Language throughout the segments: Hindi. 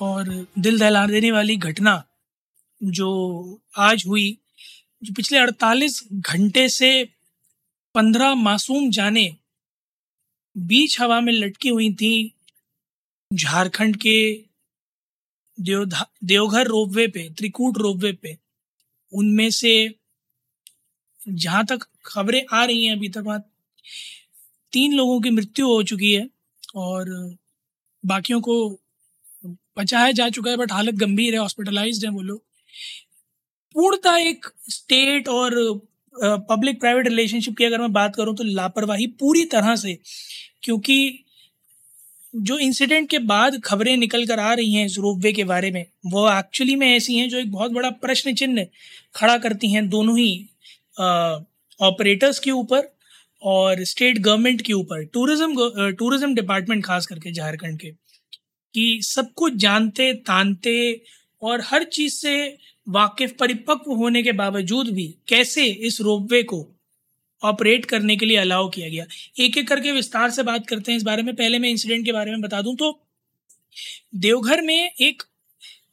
और दिल दहला देने वाली घटना जो आज हुई, जो पिछले 48 घंटे से 15 मासूम जाने बीच हवा में लटकी हुई थी झारखंड के देवधा, देवघर रोपवे पे, त्रिकूट रोपवे पे। उनमें से जहाँ तक खबरें आ रही हैं अभी तक वहाँ तीन लोगों की मृत्यु हो चुकी है और बाकियों को बचाया जा चुका है बट हालत गंभीर है हॉस्पिटलाइज्ड है वो लोग। पूर्णतः एक स्टेट और पब्लिक प्राइवेट रिलेशनशिप की अगर मैं बात करूँ तो लापरवाही पूरी तरह से, क्योंकि जो इंसिडेंट के बाद खबरें निकल कर आ रही हैं इस रोपवे के बारे में, वो एक्चुअली में ऐसी हैं जो एक बहुत बड़ा प्रश्न चिन्ह खड़ा करती हैं दोनों ही ऑपरेटर्स के ऊपर और स्टेट गवर्नमेंट के ऊपर टूरिज़्म टूरिज़्म डिपार्टमेंट खास करके झारखंड के। कि सब कुछ जानते, तानते और हर चीज़ से वाकिफ, परिपक्व होने के बावजूद भी कैसे इस रोपवे को ऑपरेट करने के लिए अलाउ किया गया। एक एक करके विस्तार से बात करते हैं इस बारे में। पहले मैं इंसिडेंट के बारे में बता दूँ तो देवघर में एक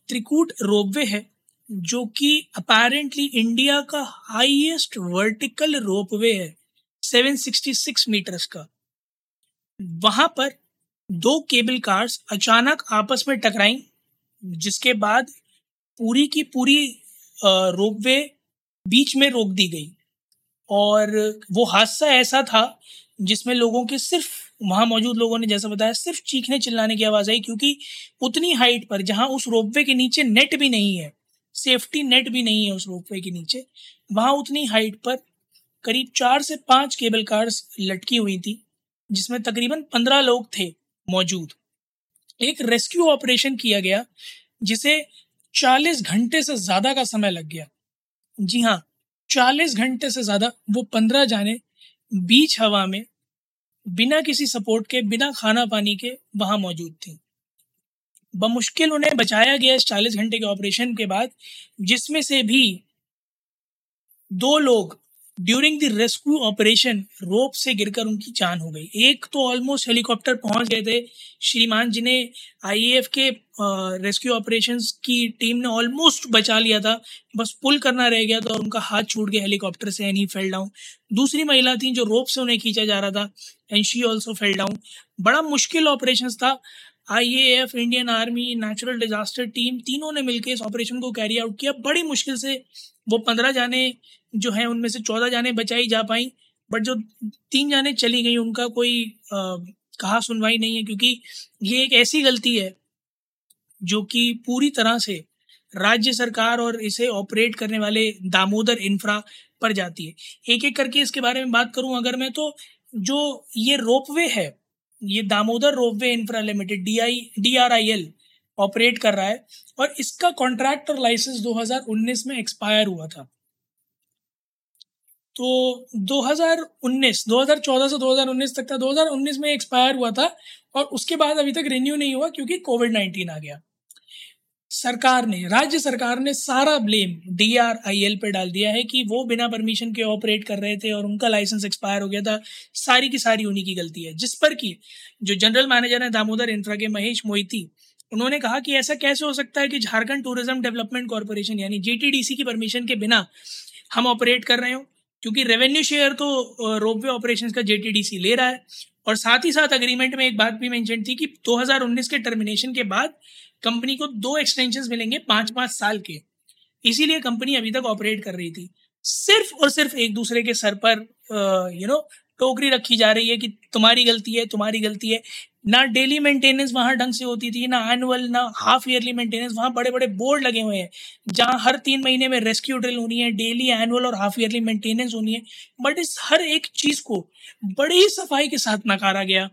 त्रिकूट रोपवे है, जो कि अपेरेंटली इंडिया का हाईएस्ट वर्टिकल रोपवे है 766 मीटर्स का। वहाँ पर दो केबल कार्स अचानक आपस में टकराई, जिसके बाद पूरी की पूरी रोपवे बीच में रोक दी गई। और वो हादसा ऐसा था, जिसमें लोगों के सिर्फ़, वहाँ मौजूद लोगों ने जैसा बताया, सिर्फ़ चीखने चिल्लाने की आवाज़ आई, क्योंकि उतनी हाइट पर, जहाँ उस रोपवे के नीचे नेट भी नहीं है सेफ्टी नेट भी नहीं है उस रोपवे के नीचे, वहाँ उतनी हाइट पर करीब चार से पाँच केबल कार्स लटकी हुई थी, जिसमें तकरीबन पंद्रह लोग थे। मौजूद। एक रेस्क्यू ऑपरेशन किया गया, जिसे 40 घंटे से ज़्यादा का समय लग गया। जी हाँ 40 घंटे से ज़्यादा, वो पंद्रह जाने, बीच हवा में, बिना किसी सपोर्ट के, बिना खाना पानी के वहाँ मौजूद थी। बमुश्किल उन्हें बचाया गया इस 40 घंटे के ऑपरेशन के बाद, जिसमें से भी दो लोग during the rescue operation rope से गिरकर उनकी जान हो गई। एक तो ऑलमोस्ट हेलीकॉप्टर पहुँच गए थे। श्रीमान जिन्हें आईएएफ के रेस्क्यू ऑपरेशन की टीम ने ऑलमोस्ट बचा लिया था। बस पुल करना रह गया था और उनका हाथ छूट गया हेलीकॉप्टर से एंड ही फेल डाउन दूसरी महिला थी जो रोप से उन्हें खींचा जा रहा था and she also fell down बड़ा मुश्किल ऑपरेशन था। IAF Indian army natural disaster team तीनों ने मिलकर इस ऑपरेशन को कैरी आउट किया। बड़ी मुश्किल से वो पंद्रह जाने जो हैं उनमें से चौदह जाने बचाई जा पाई बट जो तीन जाने चली गई उनका कोई आ, कहा सुनवाई नहीं है क्योंकि ये एक ऐसी गलती है जो कि पूरी तरह से राज्य सरकार और इसे ऑपरेट करने वाले दामोदर इंफ्रा पर जाती है। एक एक करके इसके बारे में बात करूँ अगर मैं तो जो ये रोपवे है ये Damodar ropeway infra limited D I D R I L operate कर रहा है और इसका कॉन्ट्रैक्ट और लाइसेंस 2019 में एक्सपायर हुआ था। तो 2019 2014 से 2019 तक था। 2019 में एक्सपायर हुआ था और उसके बाद अभी तक रिन्यू नहीं हुआ क्योंकि कोविड 19 आ गया। सरकार ने, राज्य सरकार ने सारा blame D R I L पे डाल दिया है कि वो बिना परमिशन के ऑपरेट कर रहे थे और उनका लाइसेंस एक्सपायर हो गया था। सारी की सारी उन्हीं की गलती है। जिस पर की जो जनरल मैनेजर है दामोदर इंफ्रा के महेश मोहिती उन्होंने कहा कि ऐसा कैसे हो सकता है कि झारखंड टूरिज़्म डेवलपमेंट कॉरपोरेशन, यानी जेटीडीसी की परमिशन के बिना हम ऑपरेट कर रहे हो? क्योंकि रेवेन्यू शेयर तो रोपवे ऑपरेशन का जेटीडीसी ले रहा है। और साथ ही साथ अग्रीमेंट में एक बात भी मेंशन थी कि 2019 के टर्मिनेशन के बाद कंपनी को दो एक्सटेंशन मिलेंगे पाँच पाँच साल के। इसीलिए कंपनी अभी तक ऑपरेट कर रही थी। सिर्फ़ और सिर्फ़ एक दूसरे के सर पर यू नो टोकरी रखी जा रही है कि तुम्हारी गलती है, तुम्हारी गलती है। ना डेली मेंटेनेंस वहाँ ढंग से होती थी, ना एनुअल ना हाफ़ ईयरली मेंटेनेंस, वहाँ बड़े बड़े बोर्ड लगे हुए हैं, जहाँ हर तीन महीने में रेस्क्यू ड्रिल होनी है, डेली एनुअल और हाफ़ ईयरली मेंटेनेंस होनी है। बट इस हर एक चीज़ को बड़ी ही सफ़ाई के साथ नकारा गया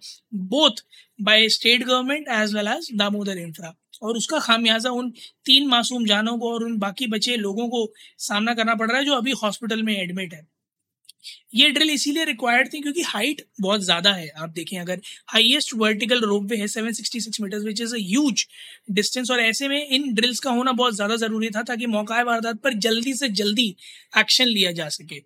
both by state government as well as Damodar infra और उसका खामियाजा उन तीन मासूम जानों को और उन बाकी बचे लोगों को सामना करना पड़ रहा है जो अभी हॉस्पिटल में एडमिट है। ये ड्रिल इसीलिए रिक्वायर्ड थी क्योंकि हाइट बहुत ज़्यादा है। आप देखें अगर हाईएस्ट वर्टिकल रोप वे है 766 metre which is as distance और ऐसे में इन ड्रिल्स का होना बहुत ज़्यादा ज़रूरी था ताकि मौका वारदात पर जल्दी से जल्दी एक्शन लिया जा सके।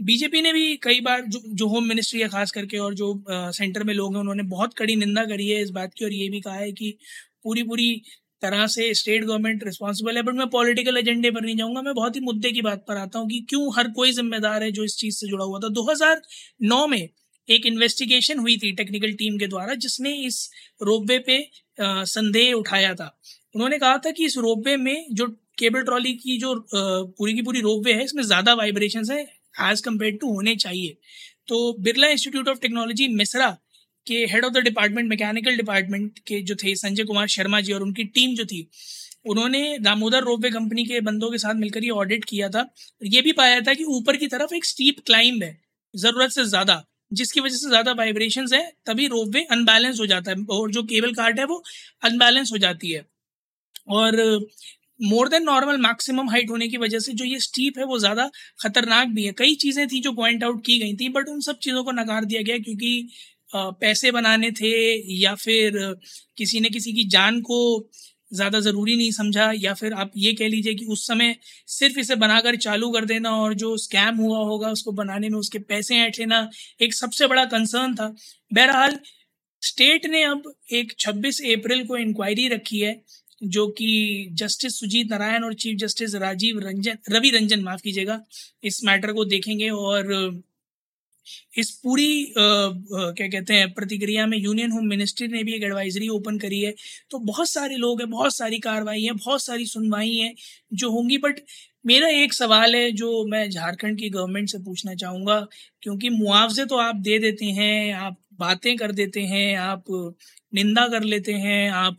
बीजेपी ने भी कई बार जो जो होम मिनिस्ट्री है खास करके और जो आ, सेंटर में लोग हैं उन्होंने बहुत कड़ी निंदा करी है इस बात की और ये भी कहा है कि पूरी पूरी तरह से स्टेट गवर्नमेंट रिस्पॉन्सिबल है बट मैं पॉलिटिकल एजेंडे पर नहीं जाऊँगा। मैं बहुत ही मुद्दे की बात पर आता हूँ कि क्यों हर कोई जिम्मेदार है जो इस चीज़ से जुड़ा हुआ था। 2009 में एक इन्वेस्टिगेशन हुई थी टेक्निकल टीम के द्वारा, जिसने इस रोपवे पे संदेह उठाया था। उन्होंने कहा था कि इस रोपवे में जो केबल ट्रॉली की जो पूरी की पूरी रोपवे है, इसमें ज़्यादा वाइब्रेशन है एज कंपेयर टू होने चाहिए। तो बिरला इंस्टीट्यूट ऑफ़ टेक्नोलॉजी मिसरा के head of the department mechanical department के जो थे, संजय कुमार शर्मा जी और उनकी टीम जो थी, उन्होंने दामोदर रोपवे कंपनी के बंदों के साथ मिलकर ये ऑडिट किया था। ये भी पाया था कि ऊपर की तरफ़ एक स्टीप क्लाइंब है, ज़रूरत से ज़्यादा, जिसकी वजह से ज़्यादा वाइब्रेशन है, तभी रोपवे अनबैलेंस हो जाता है और जो केबल कार्ट है वो अनबैलेंस हो जाती है। और more than normal maximum height होने की वजह से जो ये स्टीप है वो ज़्यादा खतरनाक भी है। कई चीज़ें थी जो पॉइंट आउट की गई थी बट उन सब चीज़ों को नकार दिया गया क्योंकि पैसे बनाने थे या फिर किसी ने किसी की जान को ज़्यादा ज़रूरी नहीं समझा या फिर आप ये कह लीजिए कि उस समय सिर्फ़ इसे बनाकर चालू कर देना और जो स्कैम हुआ होगा उसको बनाने में, उसके पैसे ऐंठ लेना एक सबसे बड़ा कंसर्न था। बहरहाल स्टेट ने अब एक 26 अप्रैल को इंक्वायरी रखी है, जो कि जस्टिस सुजीत नारायण और चीफ जस्टिस राजीव रंजन, रवि रंजन, माफ़ कीजिएगा, इस मैटर को देखेंगे और इस पूरी आ, आ, क्या कहते हैं प्रतिक्रिया में यूनियन होम मिनिस्ट्री ने भी एक एडवाइजरी ओपन करी है। तो बहुत सारे लोग हैं बहुत सारी कार्रवाई है बहुत सारी सुनवाई है जो होंगी बट मेरा एक सवाल है जो मैं झारखंड की गवर्नमेंट से पूछना चाहूँगा क्योंकि मुआवजे तो आप दे देते हैं आप बातें कर देते हैं आप निंदा कर लेते हैं आप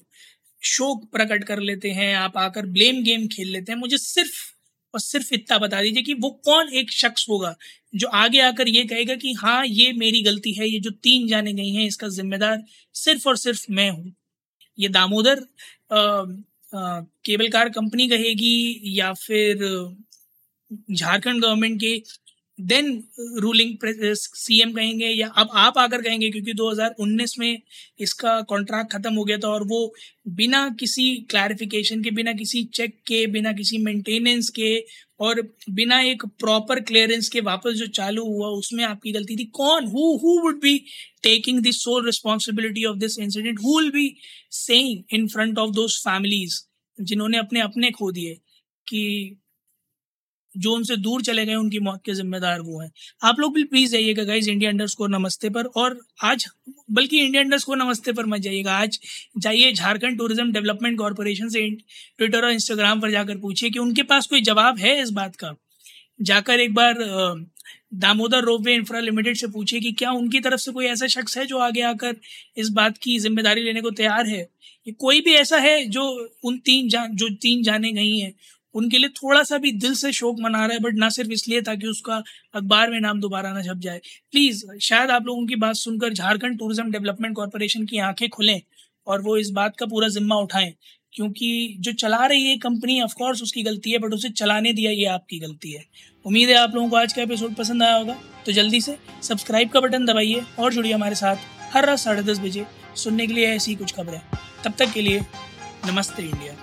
शोक प्रकट कर लेते हैं आप आकर ब्लेम गेम खेल लेते हैं। मुझे सिर्फ़ और सिर्फ़ इतना बता दीजिए कि वो कौन एक शख्स होगा जो आगे आकर ये कहेगा कि हाँ ये मेरी गलती है, ये जो तीन जाने गई हैं, इसका जिम्मेदार सिर्फ़ और सिर्फ़ मैं हूँ। ये दामोदर केबल कार कंपनी कहेगी या फिर झारखंड गवर्नमेंट के देन रूलिंग सीएम कहेंगे या अब आप आकर कहेंगे क्योंकि 2019 में इसका कॉन्ट्रैक्ट खत्म हो गया था और वो बिना किसी क्लैरिफिकेशन के, बिना किसी चेक के, बिना किसी मेंटेनेंस के और बिना एक प्रॉपर क्लियरेंस के वापस जो चालू हुआ, उसमें आपकी गलती थी। कौन? Who who would be taking this sole responsibility of this incident who will be saying in front of those families जिन्होंने अपने अपने खो दिए कि जो उनसे दूर चले गए, उनकी मौत के जिम्मेदार वो हैं। आप लोग भी प्लीज़ जाइएगा गाइज़ इंडिया अंडर स्कोर नमस्ते पर। और आज, बल्कि इंडिया अंडर स्कोर नमस्ते पर मत जाइएगा। आज जाइए झारखंड टूरिज़्म डेवलपमेंट कॉरपोरेशन से ट्विटर और इंस्टाग्राम पर जाकर पूछिए कि उनके पास कोई जवाब है इस बात का। जाकर एक बार दामोदर रोपवे इंफ्रा लिमिटेड से पूछिए कि क्या उनकी तरफ़ से कोई ऐसा शख्स है जो आगे आकर इस बात की ज़िम्मेदारी लेने को तैयार है? कोई भी ऐसा है जो उन तीन जान, जो तीन जाने गई हैं उनके लिए थोड़ा सा भी दिल से शोक मना रहा है बट ना सिर्फ़ इसलिए ताकि उसका अखबार में नाम दोबारा ना छप जाए। प्लीज़ शायद आप लोगों की बात सुनकर झारखंड टूरिज़्म डेवलपमेंट कॉरपोरेशन की आँखें खुलें और वो इस बात का पूरा जिम्मा उठाएँ, क्योंकि जो चला रही है कंपनी ऑफकोर्स उसकी गलती है बट उसे चलाने दिया ये आपकी गलती है। उम्मीद है आप लोगों को आज का एपिसोड पसंद आया होगा तो जल्दी से सब्सक्राइब का बटन दबाइए और जुड़िए हमारे साथ हर रात साढ़े दस बजे सुनने के लिए ऐसी कुछ खबरें। तब तक के लिए नमस्ते इंडिया।